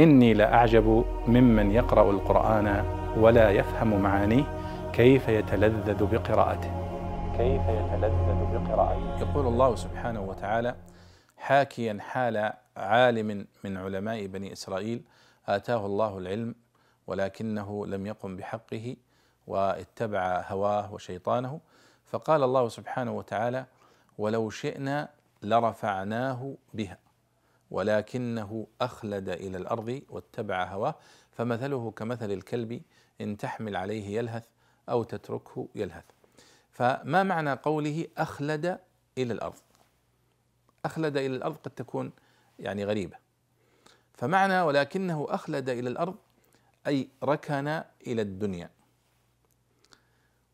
إني لأعجب ممن يقرأ القرآن ولا يفهم معانيه كيف يتلذذ بقراءته. كيف يتلذذ بقراءته. يقول الله سبحانه وتعالى حاكيا حال عالم من علماء بني إسرائيل آتاه الله العلم ولكنه لم يقم بحقه واتبع هواه وشيطانه. فقال الله سبحانه وتعالى ولو شئنا لرفعناه بها. ولكنه أخلد إلى الأرض واتبع هواه فمثله كمثل الكلب إن تحمل عليه يلهث أو تتركه يلهث. فما معنى قوله أخلد إلى الأرض؟ أخلد إلى الأرض قد تكون يعني غريبة. فمعنى ولكنه أخلد إلى الأرض أي ركن إلى الدنيا.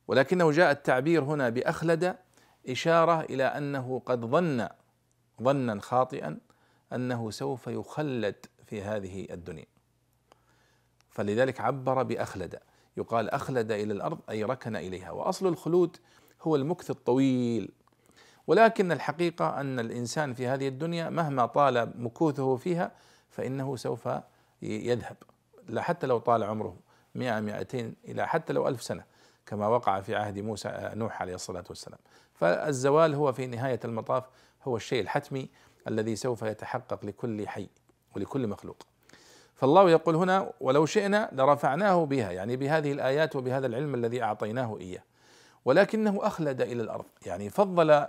ولكنه جاء التعبير هنا بأخلد إشارة إلى أنه قد ظن ظنا خاطئا أنه سوف يخلد في هذه الدنيا. فلذلك عبر بأخلد. يقال أخلد إلى الأرض أي ركن إليها. وأصل الخلود هو المكث الطويل. ولكن الحقيقة أن الإنسان في هذه الدنيا مهما طال مكوثه فيها فإنه سوف يذهب. لا حتى لو طال عمره 100 200 إلى حتى لو ألف سنة. كما وقع في عهد موسى نوح عليه الصلاة والسلام. فالزوال هو في نهاية المطاف هو الشيء الحتمي الذي سوف يتحقق لكل حي ولكل مخلوق. فالله يقول هنا ولو شئنا لرفعناه بها. يعني بهذه الآيات وبهذا العلم الذي أعطيناه إياه. ولكنه أخلد إلى الأرض. يعني فضل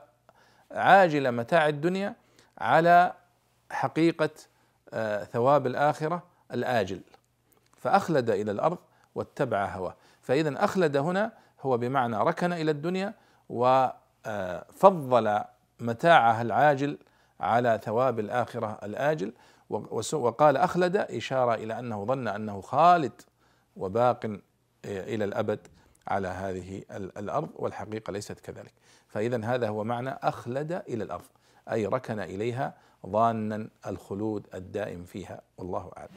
عاجل متاع الدنيا على حقيقة آه، ثواب الآخرة الآجل. فأخلد إلى الأرض واتبع هواه. فاذا أخلد هنا هو بمعنى ركن إلى الدنيا وفضل متاعها العاجل على ثواب الآخرة الآجل. وقال أخلد إشارة إلى أنه ظن أنه خالد وباق إلى الأبد على هذه الأرض والحقيقة ليست كذلك. فإذا هذا هو معنى أخلد إلى الأرض أي ركن إليها ظانا الخلود الدائم فيها والله أعلم.